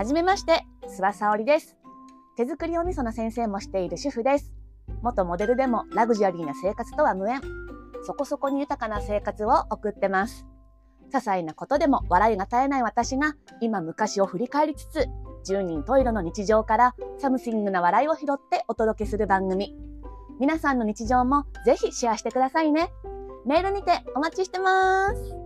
はじめまして、諏訪さおりです。手作りお味噌の先生もしている主婦です。元モデルでもラグジュアリーな生活とは無縁。そこそこに豊かな生活を送ってます。些細なことでも笑いが絶えない私が今昔を振り返りつつ、10人十色の日常から something な笑いを拾ってお届けする番組。皆さんの日常もぜひシェアしてくださいね。メールにてお待ちしてます。